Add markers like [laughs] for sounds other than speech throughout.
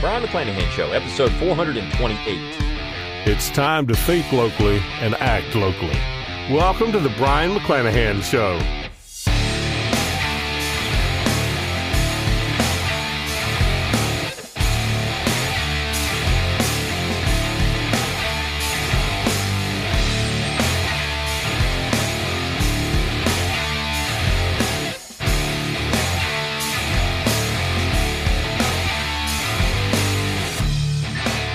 Brion McClanahan Show, episode 428. It's time to think locally and act locally. Welcome to the Brion McClanahan Show.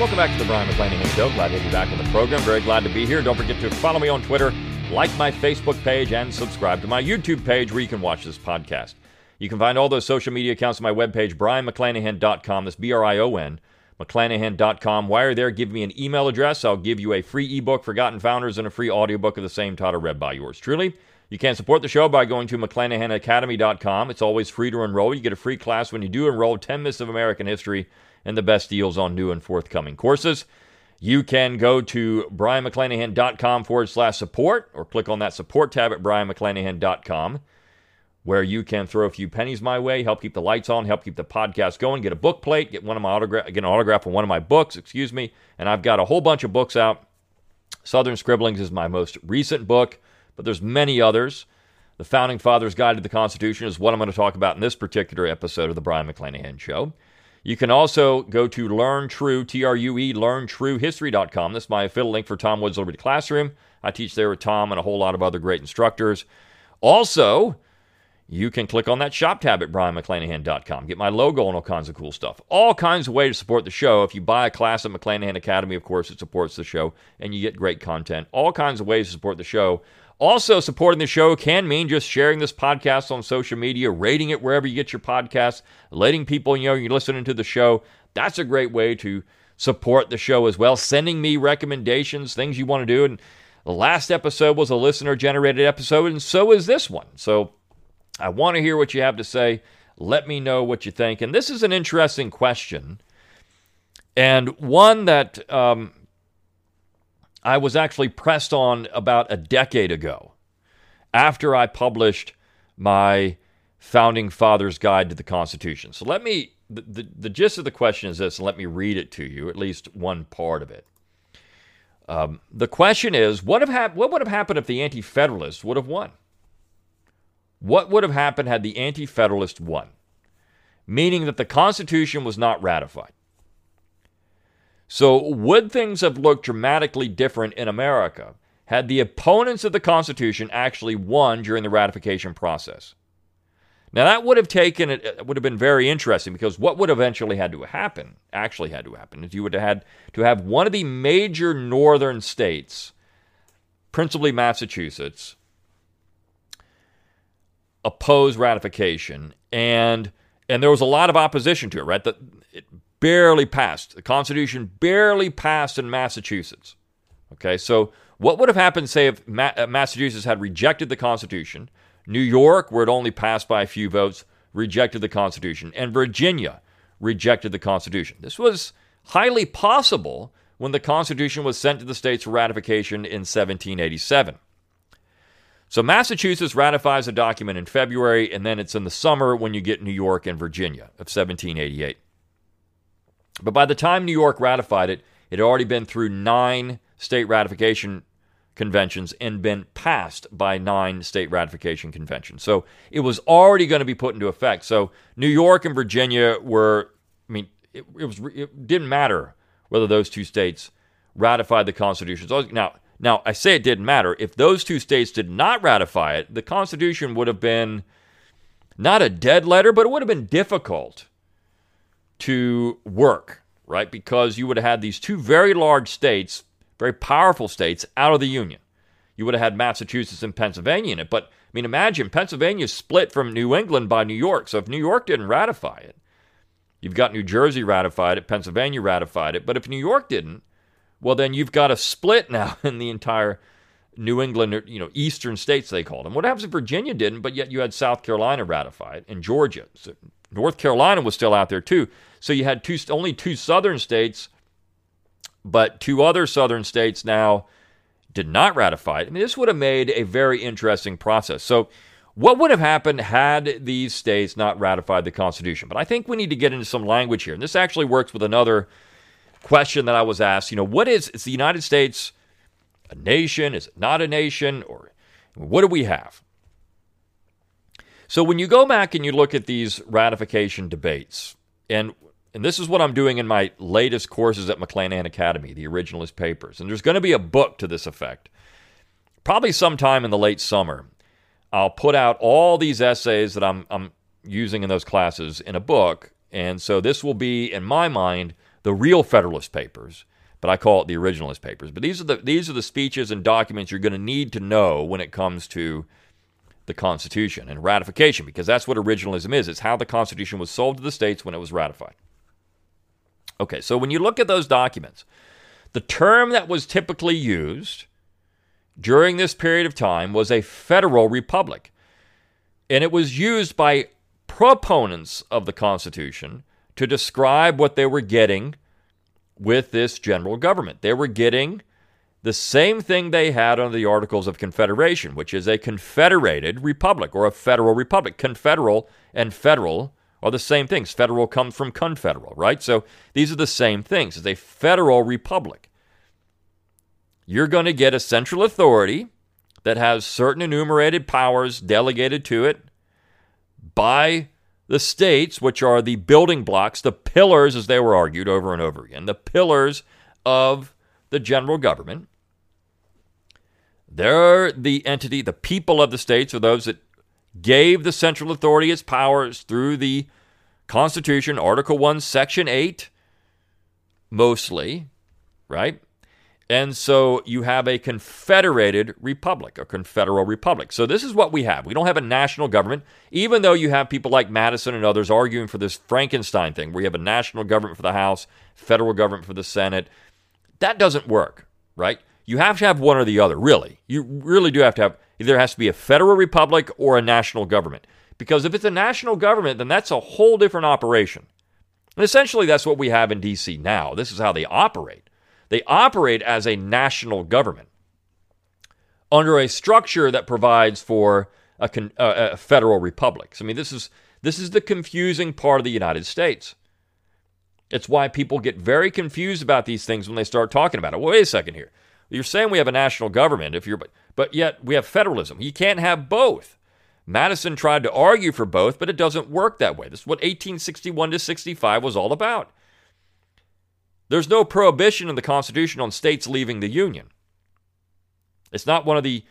Welcome back to the Brion McClanahan Show. Glad to be back on the program. Very glad to be here. Don't forget to follow me on Twitter, like my Facebook page, and subscribe to my YouTube page where you can watch this podcast. You can find all those social media accounts on my webpage, brionmcclanahan.com. That's B R I O N, McClanahan.com. While you're there, give me an email address. I'll give you a free ebook, Forgotten Founders, and a free audiobook of the same title read by yours truly. You can support the show by going to McClanahanacademy.com. It's always free to enroll. You get a free class when you do enroll 10 Myths of American History and the best deals on new and forthcoming courses. You can go to brionmcclanahan.com forward slash support or click on that support tab at brionmcclanahan.com where you can throw a few pennies my way, help keep the lights on, help keep the podcast going, get a book plate, get one of my autograph, get an autograph on one of my books, excuse me. And I've got a whole bunch of books out. Southern Scribblings is my most recent book, but there's many others. The Founding Fathers Guide to the Constitution is what I'm going to talk about in this particular episode of the Brion McClanahan Show. You can also go to Learn True, T R U E, learntruehistory.com. That's my affiliate link for Tom Woods Liberty Classroom. I teach there with Tom and a whole lot of other great instructors. Also, you can click on that shop tab at brionmcclanahan.com. Get my logo and all kinds of cool stuff. All kinds of ways to support the show. If you buy a class at McClanahan Academy, of course, it supports the show and you get great content. All kinds of ways to support the show. Also, supporting the show can mean just sharing this podcast on social media, rating it wherever you get your podcasts, letting people know you're listening to the show. That's a great way to support the show as well. Sending me recommendations, things you want to do. And the last episode was a listener generated episode, and so is this one. So I want to hear what you have to say. Let me know what you think. And this is an interesting question, and one that um, I was actually pressed on about a decade ago after I published my Founding Fathers Guide to the Constitution. So let me, the, the, the gist of the question is this, and let me read it to you, at least one part of it. Um, the question is what, have hap- what would have happened if the Anti Federalists would have won? What would have happened had the Anti Federalists won? Meaning that the Constitution was not ratified. So, would things have looked dramatically different in America had the opponents of the Constitution actually won during the ratification process? Now, that would have taken it would have been very interesting because what would eventually had to happen, actually had to happen, is you would have had to have one of the major northern states, principally Massachusetts, oppose ratification, and and there was a lot of opposition to it. Right, it barely passed. The Constitution barely passed in Massachusetts. Okay, so what would have happened, say, if Ma- uh, Massachusetts had rejected the Constitution? New York, where it only passed by a few votes, rejected the Constitution, and Virginia rejected the Constitution. This was highly possible when the Constitution was sent to the states for ratification in 1787. So Massachusetts ratifies a document in February, and then it's in the summer when you get New York and Virginia of 1788. But by the time New York ratified it, it had already been through nine state ratification conventions and been passed by nine state ratification conventions. So it was already going to be put into effect. So New York and Virginia were, I mean, it, it was it didn't matter whether those two states ratified the Constitution. So now, now I say it didn't matter if those two states did not ratify it. The Constitution would have been not a dead letter, but it would have been difficult to work, right? Because you would have had these two very large states, very powerful states, out of the Union. You would have had Massachusetts and Pennsylvania in it. But, I mean, imagine Pennsylvania split from New England by New York. So if New York didn't ratify it, you've got New Jersey ratified it, Pennsylvania ratified it. But if New York didn't, well, then you've got a split [laughs] now in the entire New England, you know, eastern states, they called them. What happens if Virginia didn't, but yet you had South Carolina ratify it and Georgia? So North Carolina was still out there too. So you had two, only two southern states, but two other southern states now did not ratify it. I mean, this would have made a very interesting process. So, What would have happened had these states not ratified the Constitution? But I think we need to get into some language here. And this actually works with another question that I was asked. You know, what is, is the United States a nation? Is it not a nation? Or what do we have? So when you go back and you look at these ratification debates, and and this is what I'm doing in my latest courses at McClanahan Academy, the originalist papers. And there's going to be a book to this effect. Probably sometime in the late summer. I'll put out all these essays that I'm, I'm using in those classes in a book. And so this will be, in my mind, the real Federalist Papers, but I call it the Originalist Papers. But these are the these are the speeches and documents you're going to need to know when it comes to the Constitution and ratification, because that's what originalism is. It's how the Constitution was sold to the states when it was ratified. Okay, so when you look at those documents, the term that was typically used during this period of time was a federal republic. And it was used by proponents of the Constitution to describe what they were getting with this general government. They were getting the same thing they had under the Articles of Confederation, which is a confederated republic or a federal republic. Confederal and federal are the same things. Federal comes from confederal, right? So these are the same things. It's a federal republic. You're going to get a central authority that has certain enumerated powers delegated to it by the states, which are the building blocks, the pillars, as they were argued over and over again, the pillars of the general government. They're the entity, the people of the states are those that gave the central authority its powers through the Constitution, Article 1, Section 8, mostly, right? And so you have a confederated republic, a confederal republic. So this is what we have. We don't have a national government, even though you have people like Madison and others arguing for this Frankenstein thing, where you have a national government for the House, federal government for the Senate. That doesn't work, right? You have to have one or the other, really. You really do have to have either has to be a federal republic or a national government. Because if it's a national government, then that's a whole different operation. And essentially, that's what we have in D.C. now. This is how they operate. They operate as a national government under a structure that provides for a, con- a federal republic. So, I mean, this is this is the confusing part of the United States. It's why people get very confused about these things when they start talking about it. Well, wait a second here. You're saying we have a national government if you're but yet we have federalism. You can't have both. Madison tried to argue for both, but it doesn't work that way. This is what 1861 to 65 was all about. There's no prohibition in the Constitution on states leaving the Union. It's not one of the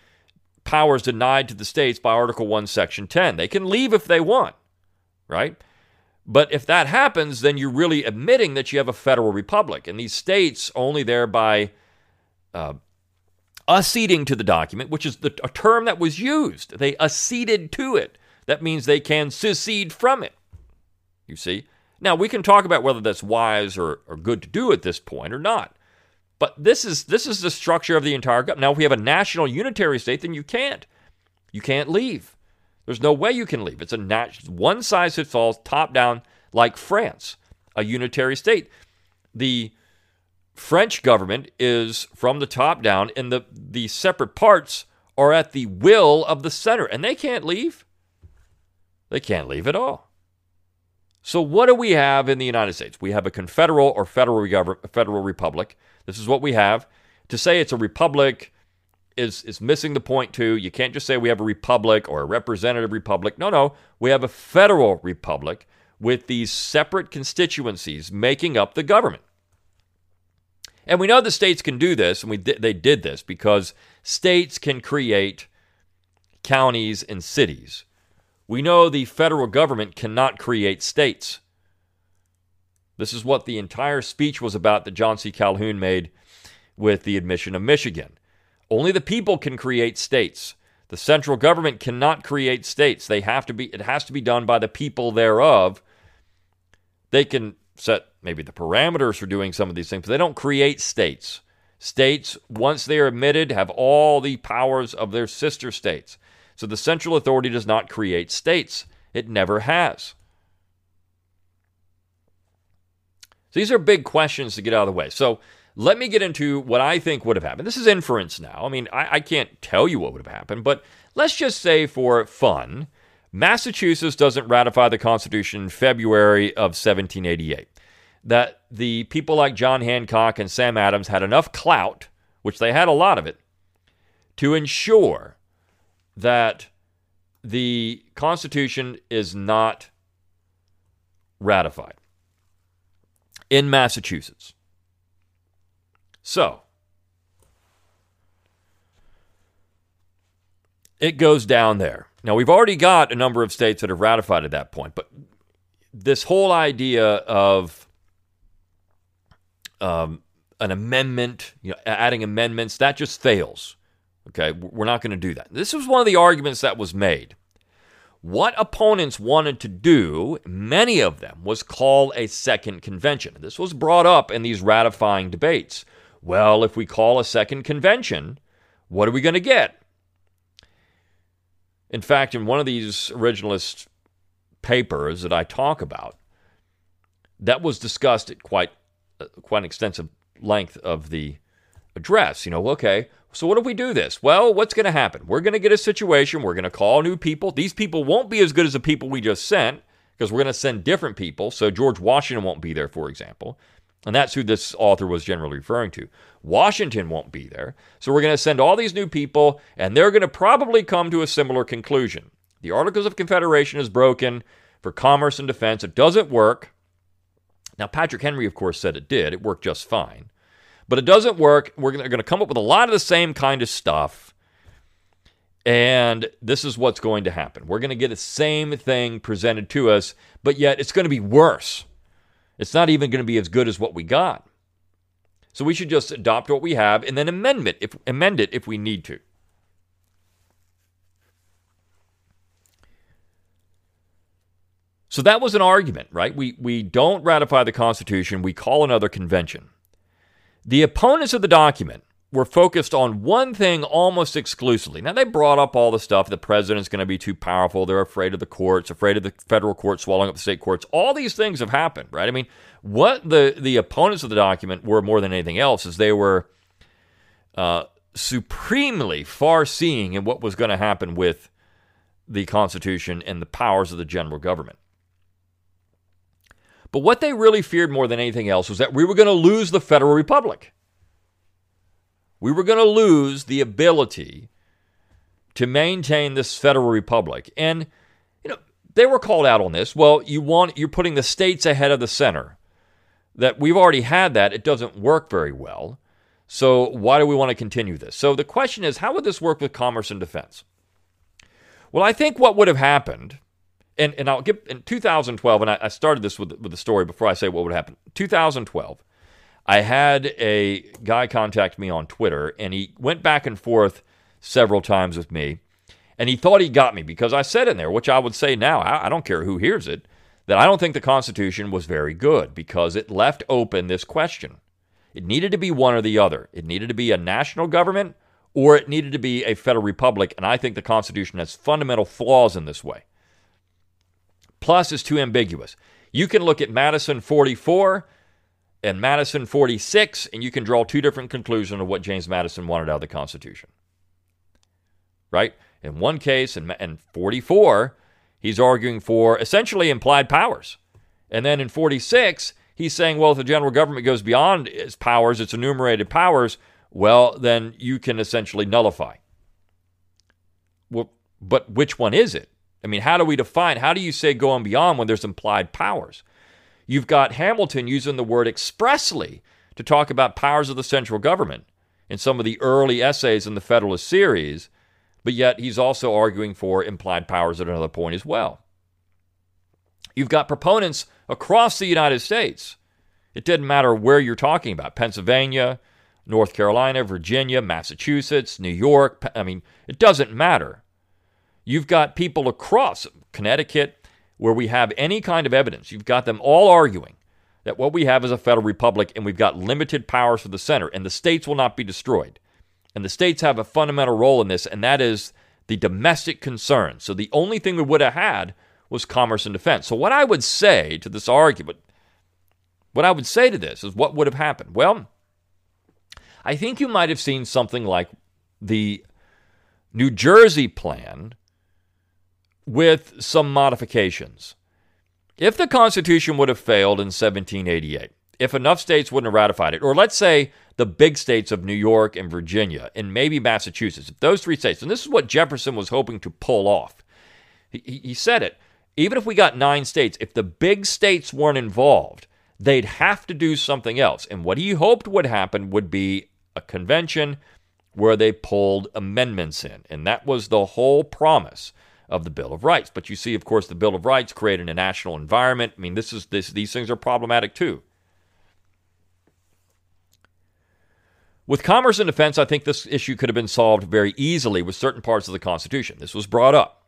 powers denied to the states by Article 1, Section 10. They can leave if they want, right? But if that happens, then you're really admitting that you have a federal republic, and these states only thereby uh, acceding to the document, which is the, a term that was used. They acceded to it. That means they can secede from it. You see? Now, we can talk about whether that's wise or, or good to do at this point or not. But this is this is the structure of the entire government. Now, if we have a national unitary state, then you can't. You can't leave. There's no way you can leave. It's a nat- one size fits all, top down, like France, a unitary state. The French government is from the top down, and the, the separate parts are at the will of the center, and they can't leave. They can't leave at all. So, what do we have in the United States? We have a confederal or federal, government, federal republic. This is what we have. To say it's a republic is, is missing the point, too. You can't just say we have a republic or a representative republic. No, no. We have a federal republic with these separate constituencies making up the government. And we know the states can do this, and we di- they did this because states can create counties and cities. We know the federal government cannot create states. This is what the entire speech was about that John C. Calhoun made with the admission of Michigan. Only the people can create states. The central government cannot create states. They have to be it has to be done by the people thereof. They can set maybe the parameters for doing some of these things, but they don't create states. States, once they are admitted, have all the powers of their sister states. So the central authority does not create states, it never has. These are big questions to get out of the way. So let me get into what I think would have happened. This is inference now. I mean, I, I can't tell you what would have happened, but let's just say for fun, Massachusetts doesn't ratify the Constitution in February of 1788. That the people like John Hancock and Sam Adams had enough clout, which they had a lot of it, to ensure that the Constitution is not ratified in Massachusetts. So, it goes down there. Now, we've already got a number of states that have ratified at that point, but this whole idea of um, an amendment, you know, adding amendments, that just fails. Okay, we're not going to do that. This was one of the arguments that was made. What opponents wanted to do, many of them, was call a second convention. This was brought up in these ratifying debates. Well, if we call a second convention, what are we going to get? In fact, in one of these originalist papers that I talk about, that was discussed at quite quite an extensive length of the address. You know, okay, so what if we do this? Well, what's going to happen? We're going to get a situation. We're going to call new people. These people won't be as good as the people we just sent because we're going to send different people. So George Washington won't be there, for example. And that's who this author was generally referring to. Washington won't be there. So we're going to send all these new people, and they're going to probably come to a similar conclusion. The Articles of Confederation is broken for commerce and defense. It doesn't work. Now, Patrick Henry, of course, said it did. It worked just fine but it doesn't work. We're going to come up with a lot of the same kind of stuff. And this is what's going to happen. We're going to get the same thing presented to us, but yet it's going to be worse. It's not even going to be as good as what we got. So we should just adopt what we have and then amend it if, amend it if we need to. So that was an argument, right? We, we don't ratify the Constitution, we call another convention. The opponents of the document were focused on one thing almost exclusively. Now, they brought up all the stuff the president's going to be too powerful. They're afraid of the courts, afraid of the federal courts swallowing up the state courts. All these things have happened, right? I mean, what the, the opponents of the document were more than anything else is they were uh, supremely far seeing in what was going to happen with the Constitution and the powers of the general government. But what they really feared more than anything else was that we were going to lose the Federal Republic. We were going to lose the ability to maintain this Federal Republic. And, you know, they were called out on this. Well, you want you're putting the states ahead of the center. That we've already had that. It doesn't work very well. So why do we want to continue this? So the question is, how would this work with commerce and defense? Well, I think what would have happened and and I'll give in 2012, and I, I started this with with the story before I say what would happen. 2012, I had a guy contact me on Twitter, and he went back and forth several times with me, and he thought he got me because I said in there, which I would say now, I, I don't care who hears it, that I don't think the Constitution was very good because it left open this question. It needed to be one or the other. It needed to be a national government or it needed to be a federal republic, and I think the Constitution has fundamental flaws in this way plus is too ambiguous. You can look at Madison 44 and Madison 46, and you can draw two different conclusions of what James Madison wanted out of the Constitution. Right? In one case, in, in 44, he's arguing for essentially implied powers. And then in 46, he's saying, well, if the general government goes beyond its powers, its enumerated powers, well, then you can essentially nullify. Well, but which one is it? I mean, how do we define, how do you say going beyond when there's implied powers? You've got Hamilton using the word expressly to talk about powers of the central government in some of the early essays in the Federalist series, but yet he's also arguing for implied powers at another point as well. You've got proponents across the United States. It didn't matter where you're talking about Pennsylvania, North Carolina, Virginia, Massachusetts, New York. I mean, it doesn't matter. You've got people across Connecticut where we have any kind of evidence. You've got them all arguing that what we have is a federal republic and we've got limited powers for the center, and the states will not be destroyed. And the states have a fundamental role in this, and that is the domestic concern. So the only thing we would have had was commerce and defense. So, what I would say to this argument, what I would say to this is what would have happened? Well, I think you might have seen something like the New Jersey plan with some modifications. If the Constitution would have failed in 1788, if enough states wouldn't have ratified it, or let's say the big states of New York and Virginia and maybe Massachusetts, if those three states, and this is what Jefferson was hoping to pull off, he, he said it, even if we got nine states, if the big states weren't involved, they'd have to do something else. And what he hoped would happen would be a convention where they pulled amendments in. And that was the whole promise of the Bill of Rights. But you see, of course, the Bill of Rights created a national environment. I mean, this is this these things are problematic too. With commerce and defense, I think this issue could have been solved very easily with certain parts of the Constitution. This was brought up.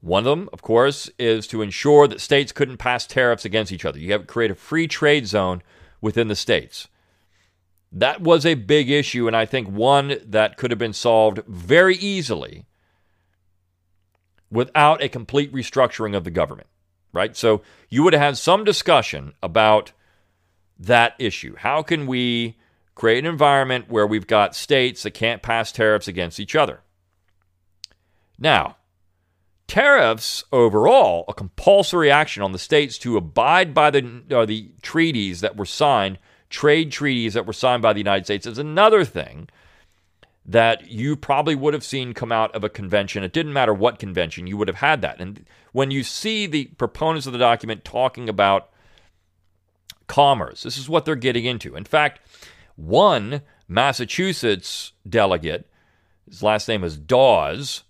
One of them, of course, is to ensure that states couldn't pass tariffs against each other. You have to create a free trade zone within the states. That was a big issue, and I think one that could have been solved very easily without a complete restructuring of the government, right? So you would have some discussion about that issue. How can we create an environment where we've got states that can't pass tariffs against each other? Now, tariffs overall, a compulsory action on the states to abide by the, uh, the treaties that were signed, trade treaties that were signed by the United States, is another thing that you probably would have seen come out of a convention. It didn't matter what convention, you would have had that. And when you see the proponents of the document talking about commerce, this is what they're getting into. In fact, one Massachusetts delegate, his last name is Dawes,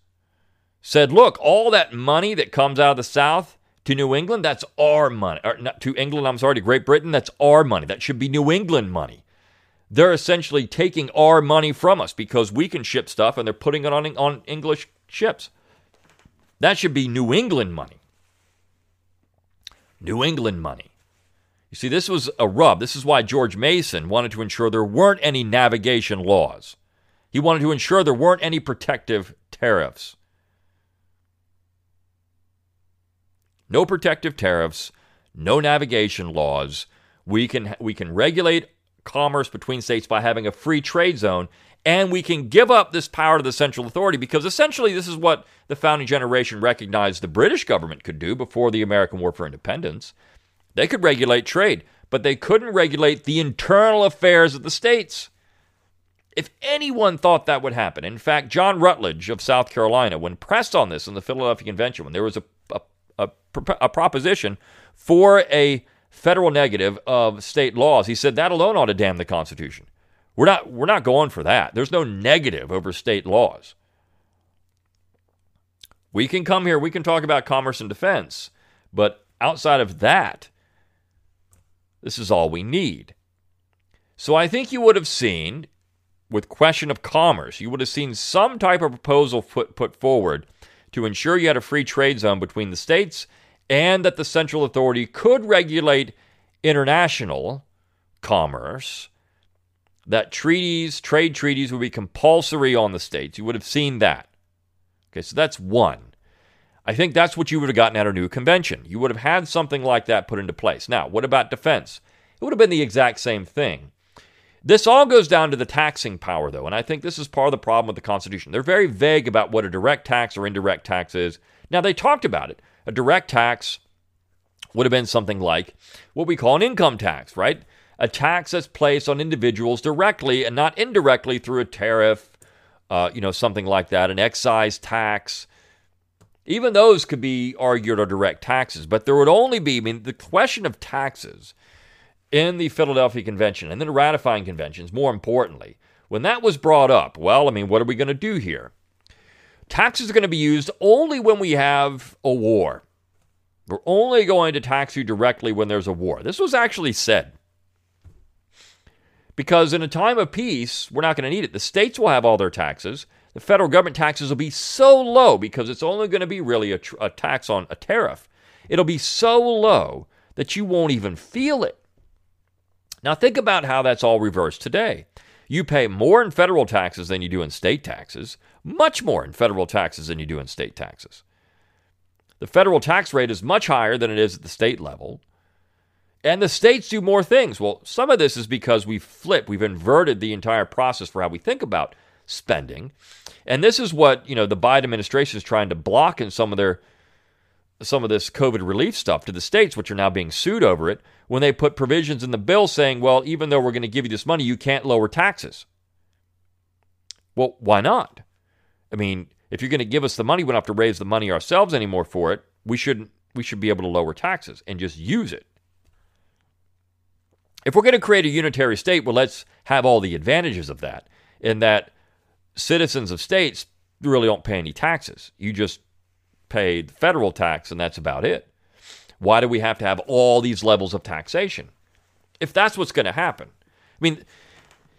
said, Look, all that money that comes out of the South to New England, that's our money. Or not to England, I'm sorry, to Great Britain, that's our money. That should be New England money. They're essentially taking our money from us because we can ship stuff and they're putting it on, on English ships. That should be New England money. New England money. You see, this was a rub. This is why George Mason wanted to ensure there weren't any navigation laws. He wanted to ensure there weren't any protective tariffs. No protective tariffs, no navigation laws. We can we can regulate commerce between states by having a free trade zone. And we can give up this power to the central authority because essentially this is what the founding generation recognized the British government could do before the American War for Independence. They could regulate trade, but they couldn't regulate the internal affairs of the states. If anyone thought that would happen, in fact, John Rutledge of South Carolina, when pressed on this in the Philadelphia Convention, when there was a, a, a, a proposition for a federal negative of state laws. He said that alone ought to damn the Constitution. We're not, we're not going for that. There's no negative over state laws. We can come here, we can talk about commerce and defense, but outside of that, this is all we need. So I think you would have seen, with question of commerce, you would have seen some type of proposal put, put forward to ensure you had a free trade zone between the states and that the central authority could regulate international commerce, that treaties, trade treaties would be compulsory on the states. You would have seen that. Okay, so that's one. I think that's what you would have gotten at a new convention. You would have had something like that put into place. Now, what about defense? It would have been the exact same thing. This all goes down to the taxing power, though, and I think this is part of the problem with the Constitution. They're very vague about what a direct tax or indirect tax is. Now, they talked about it. A direct tax would have been something like what we call an income tax, right? A tax that's placed on individuals directly and not indirectly through a tariff, uh, you know, something like that, an excise tax. Even those could be argued are direct taxes, but there would only be, I mean, the question of taxes in the Philadelphia Convention and then the ratifying conventions, more importantly, when that was brought up, well, I mean, what are we going to do here? Taxes are going to be used only when we have a war. We're only going to tax you directly when there's a war. This was actually said. Because in a time of peace, we're not going to need it. The states will have all their taxes. The federal government taxes will be so low because it's only going to be really a, tr- a tax on a tariff. It'll be so low that you won't even feel it. Now, think about how that's all reversed today. You pay more in federal taxes than you do in state taxes much more in federal taxes than you do in state taxes. The federal tax rate is much higher than it is at the state level. And the states do more things. Well, some of this is because we've flipped, we've inverted the entire process for how we think about spending. And this is what, you know, the Biden administration is trying to block in some of their some of this COVID relief stuff to the states, which are now being sued over it, when they put provisions in the bill saying, well, even though we're going to give you this money, you can't lower taxes. Well, why not? I mean, if you're going to give us the money, we don't have to raise the money ourselves anymore for it. We shouldn't. We should be able to lower taxes and just use it. If we're going to create a unitary state, well, let's have all the advantages of that. In that citizens of states really don't pay any taxes. You just pay federal tax, and that's about it. Why do we have to have all these levels of taxation? If that's what's going to happen. I mean,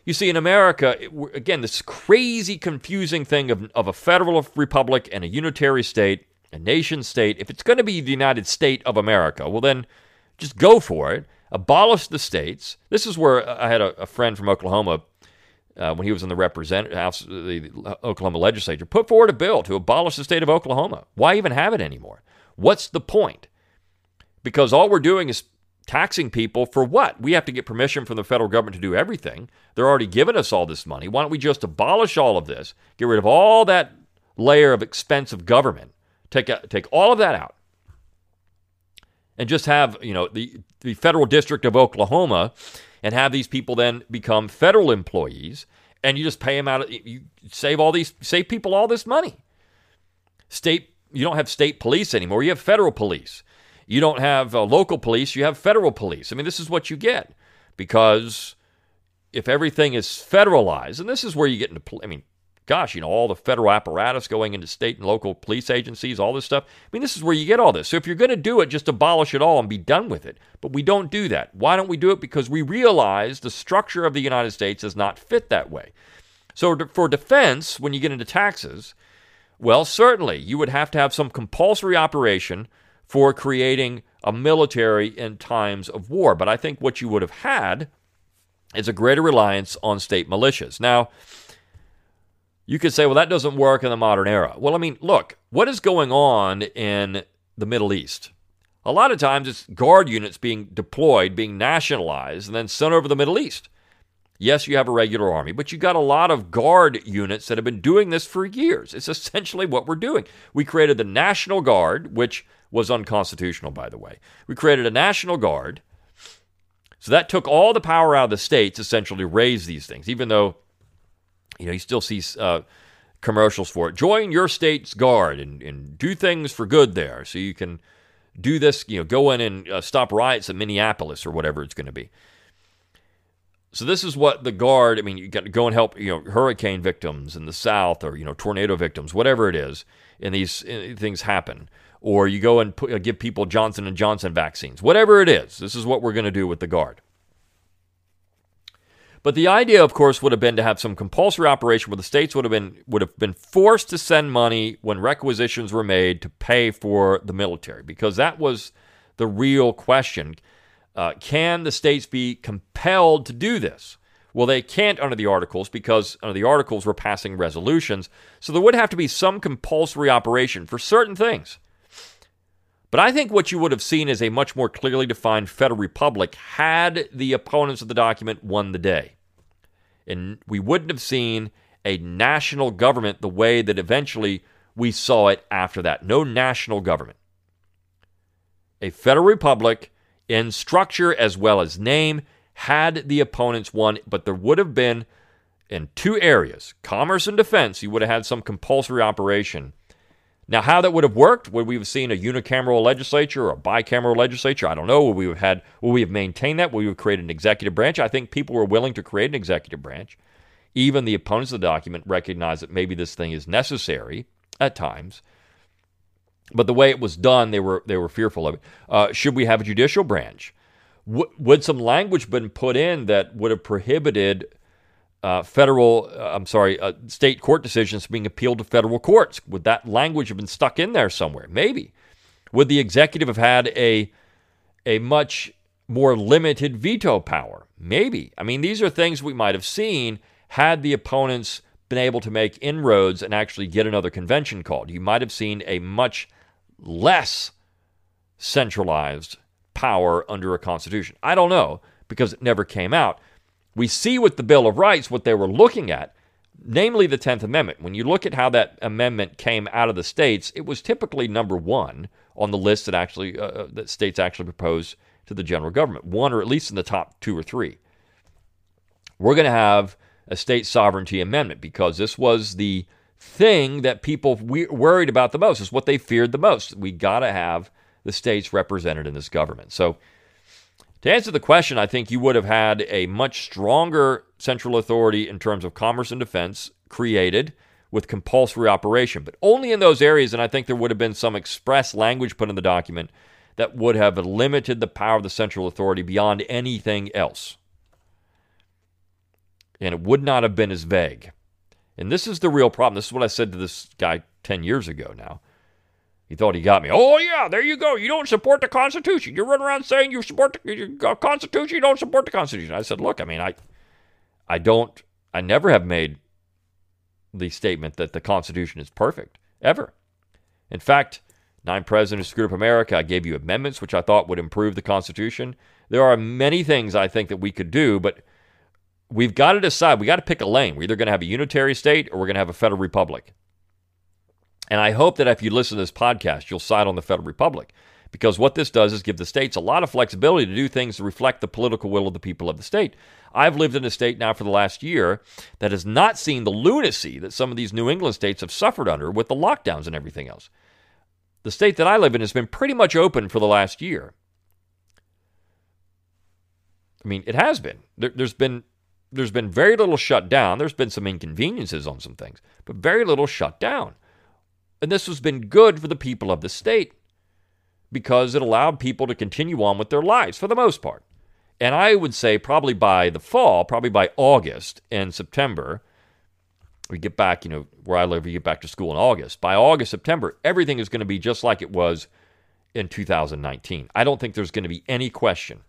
you see, in America, again, this crazy, confusing thing of, of a federal republic and a unitary state, a nation state. If it's going to be the United States of America, well, then just go for it. Abolish the states. This is where I had a, a friend from Oklahoma uh, when he was in the representative house, the Oklahoma legislature, put forward a bill to abolish the state of Oklahoma. Why even have it anymore? What's the point? Because all we're doing is taxing people for what? We have to get permission from the federal government to do everything. They're already giving us all this money. Why don't we just abolish all of this, get rid of all that layer of expensive government, take take all of that out, and just have you know the the federal district of Oklahoma and have these people then become federal employees and you just pay them out you save all these save people all this money. State you don't have state police anymore. You have federal police. You don't have uh, local police. You have federal police. I mean this is what you get because if everything is federalized and this is where you get into i mean gosh, you know, all the federal apparatus going into state and local police agencies, all this stuff. I mean, this is where you get all this. So if you're going to do it, just abolish it all and be done with it. But we don't do that. Why don't we do it? Because we realize the structure of the United States does not fit that way. So for defense, when you get into taxes, well, certainly you would have to have some compulsory operation for creating a military in times of war. But I think what you would have had is a greater reliance on state militias. Now, you could say, well, that doesn't work in the modern era. Well, I mean, look, what is going on in the Middle East? A lot of times it's guard units being deployed, being nationalized, and then sent over the Middle East. Yes, you have a regular army, but you've got a lot of guard units that have been doing this for years. It's essentially what we're doing. We created the National Guard, which was unconstitutional, by the way. We created a National Guard. So that took all the power out of the states, essentially, to raise these things, even though you know, you still see uh, commercials for it. Join your state's guard and, and do things for good there. So you can do this, you know, go in and uh, stop riots in Minneapolis or whatever it's going to be. So this is what the guard. I mean, you got to go and help, you know, hurricane victims in the South or you know tornado victims, whatever it is, and these uh, things happen. Or you go and put, uh, give people Johnson and Johnson vaccines, whatever it is. This is what we're going to do with the guard. But the idea, of course, would have been to have some compulsory operation where the states would have been would have been forced to send money when requisitions were made to pay for the military, because that was the real question. Uh, can the states be compelled to do this? Well, they can't under the articles because under the articles we're passing resolutions. So there would have to be some compulsory operation for certain things. But I think what you would have seen is a much more clearly defined federal republic had the opponents of the document won the day. And we wouldn't have seen a national government the way that eventually we saw it after that. No national government. A federal republic in structure as well as name had the opponents won, but there would have been in two areas commerce and defense, you would have had some compulsory operation now, how that would have worked, would we have seen a unicameral legislature or a bicameral legislature? I don't know. Would we have had, would we have maintained that? Would we have created an executive branch? I think people were willing to create an executive branch. Even the opponents of the document recognize that maybe this thing is necessary at times. But the way it was done, they were they were fearful of it. Uh, should we have a judicial branch? W- would some language been put in that would have prohibited uh, federal, uh, I'm sorry, uh, state court decisions being appealed to federal courts. Would that language have been stuck in there somewhere? Maybe. Would the executive have had a a much more limited veto power? Maybe. I mean, these are things we might have seen had the opponents been able to make inroads and actually get another convention called. You might have seen a much less centralized power under a constitution? I don't know because it never came out. We see with the Bill of Rights what they were looking at, namely the 10th Amendment. When you look at how that amendment came out of the states, it was typically number one on the list that actually uh, uh that states actually proposed to the general government, one or at least in the top two or three. We're going to have a state sovereignty amendment because this was the thing that people worried about the most. Is what they feared the most. We got to have the states represented in this government. So, to answer the question, I think you would have had a much stronger central authority in terms of commerce and defense created with compulsory operation, but only in those areas. And I think there would have been some express language put in the document that would have limited the power of the central authority beyond anything else. And it would not have been as vague. And this is the real problem. This is what I said to this guy 10 years ago now. He thought he got me. Oh, yeah, there you go. You don't support the Constitution. You run around saying you support the uh, Constitution. You don't support the Constitution. I said, look, I mean, I, I don't, I never have made the statement that the Constitution is perfect, ever. In fact, nine presidents screwed up America. I gave you amendments which I thought would improve the Constitution. There are many things I think that we could do, but we've got to decide. We got to pick a lane. We're either going to have a unitary state or we're going to have a federal republic. And I hope that if you listen to this podcast, you'll side on the federal republic because what this does is give the states a lot of flexibility to do things to reflect the political will of the people of the state. I've lived in a state now for the last year that has not seen the lunacy that some of these New England states have suffered under with the lockdowns and everything else. The state that I live in has been pretty much open for the last year. I mean, it has been. There, has been there's been very little shut down. There's been some inconveniences on some things, but very little shut down. And this has been good for the people of the state because it allowed people to continue on with their lives for the most part. And I would say probably by the fall, probably by August and September, we get back, you know, where I live, we get back to school in August. By August, September, everything is going to be just like it was in 2019. I don't think there's going to be any question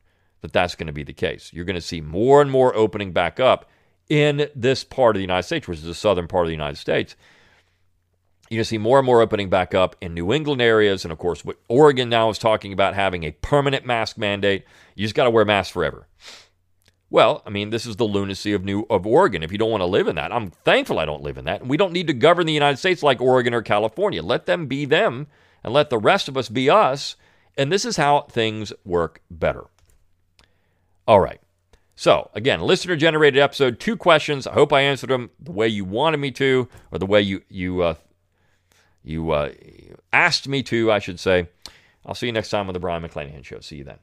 that that's going to be the case. You're going to see more and more opening back up in this part of the United States, which is the southern part of the United States. You're going to see more and more opening back up in New England areas. And of course, what Oregon now is talking about having a permanent mask mandate. You just got to wear masks forever. Well, I mean, this is the lunacy of New of Oregon. If you don't want to live in that, I'm thankful I don't live in that. And we don't need to govern the United States like Oregon or California. Let them be them and let the rest of us be us. And this is how things work better. All right. So, again, listener generated episode, two questions. I hope I answered them the way you wanted me to, or the way you, you, uh, you uh, asked me to, I should say. I'll see you next time on the Brion McClanahan Show. See you then.